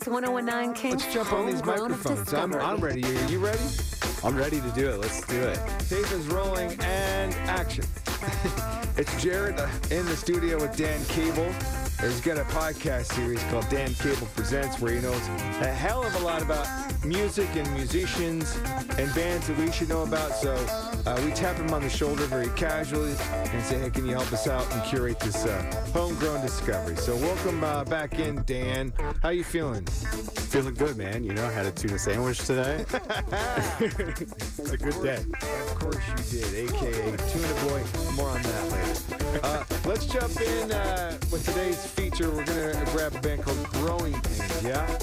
It's 1019 Kink. Let's jump on these microphones. I'm, I'm ready. Are you ready? I'm ready to do it. Let's do it. Tape is rolling and action. it's Jared uh, in the studio with Dan Cable. He's got a podcast series called Dan Cable Presents where he knows a hell of a lot about music and musicians and bands that we should know about. So uh, we tap him on the shoulder very casually and say, hey, can you help us out and curate this uh, homegrown discovery? So welcome uh, back in, Dan. How you feeling? Feeling good, man. You know, I had a tuna sandwich today. it's a good day. Of course you did, aka Tuna Boy. More on that later. Uh, let's jump in uh, with today's feature. We're gonna grab a band called Growing Pains. Yeah,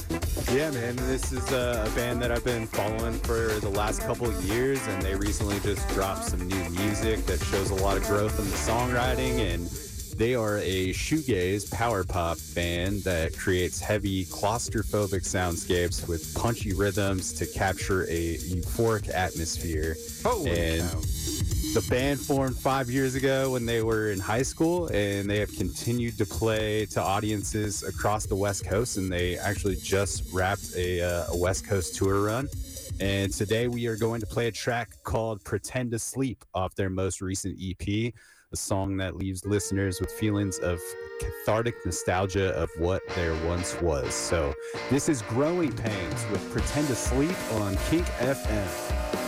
Yeah, man. This is uh, a band that I've been following for the last couple years, and they recently just dropped some new music that shows a lot of growth in the songwriting. And they are a shoegaze power pop band that creates heavy claustrophobic soundscapes with punchy rhythms to capture a euphoric atmosphere. Holy and cow. The band formed five years ago when they were in high school, and they have continued to play to audiences across the West Coast. And they actually just wrapped a, uh, a West Coast tour run. And today we are going to play a track called Pretend to Sleep off their most recent EP, a song that leaves listeners with feelings of cathartic nostalgia of what there once was. So this is Growing Pains with Pretend to Sleep on Kink FM.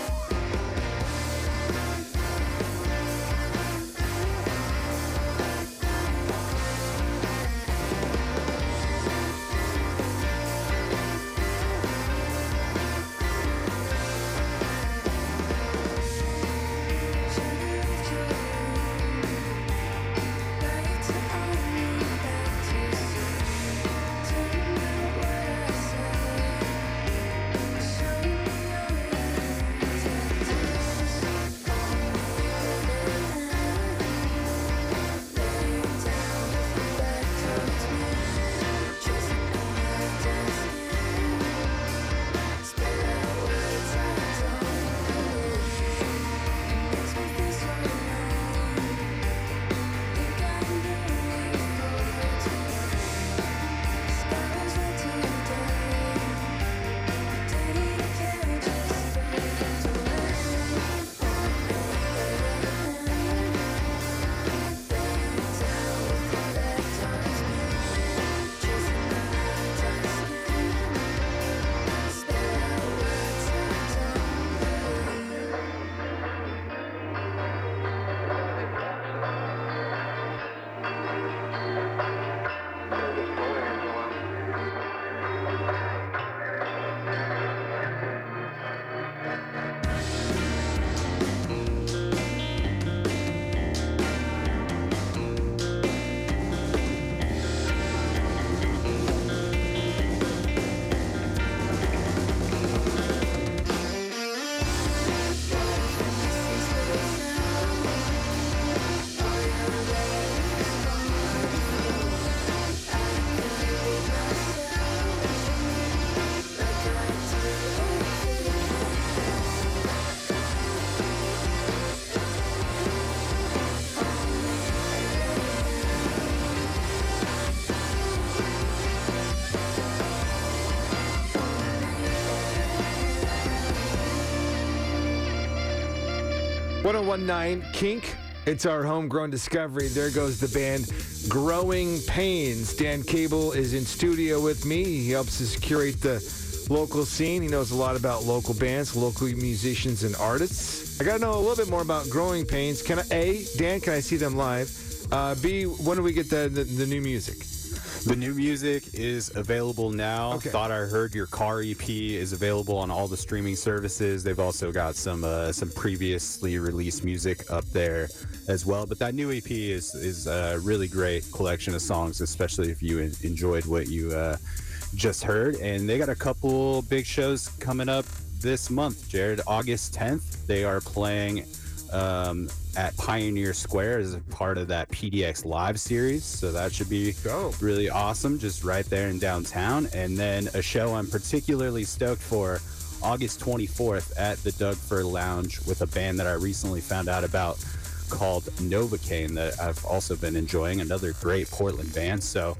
One zero one nine Kink. It's our homegrown discovery. There goes the band Growing Pains. Dan Cable is in studio with me. He helps us curate the local scene. He knows a lot about local bands, local musicians, and artists. I got to know a little bit more about Growing Pains. Can I, A, Dan, can I see them live? Uh, B, when do we get the, the, the new music? The new music is available now. Okay. Thought I heard your car EP is available on all the streaming services. They've also got some uh, some previously released music up there as well. But that new EP is is a really great collection of songs, especially if you enjoyed what you uh, just heard. And they got a couple big shows coming up this month. Jared, August 10th, they are playing um, at Pioneer Square as a part of that PDX Live series. So that should be really awesome, just right there in downtown. And then a show I'm particularly stoked for August 24th at the Doug Fir Lounge with a band that I recently found out about called Novocaine that I've also been enjoying, another great Portland band. So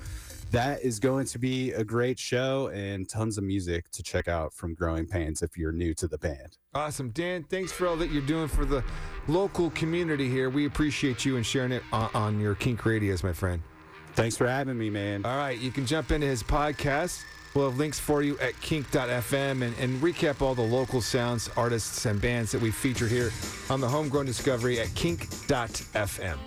that is going to be a great show and tons of music to check out from Growing Pains if you're new to the band. Awesome. Dan, thanks for all that you're doing for the local community here. We appreciate you and sharing it on, on your Kink Radios, my friend. Thanks for having me, man. All right, you can jump into his podcast. We'll have links for you at kink.fm and, and recap all the local sounds, artists, and bands that we feature here on the Homegrown Discovery at kink.fm.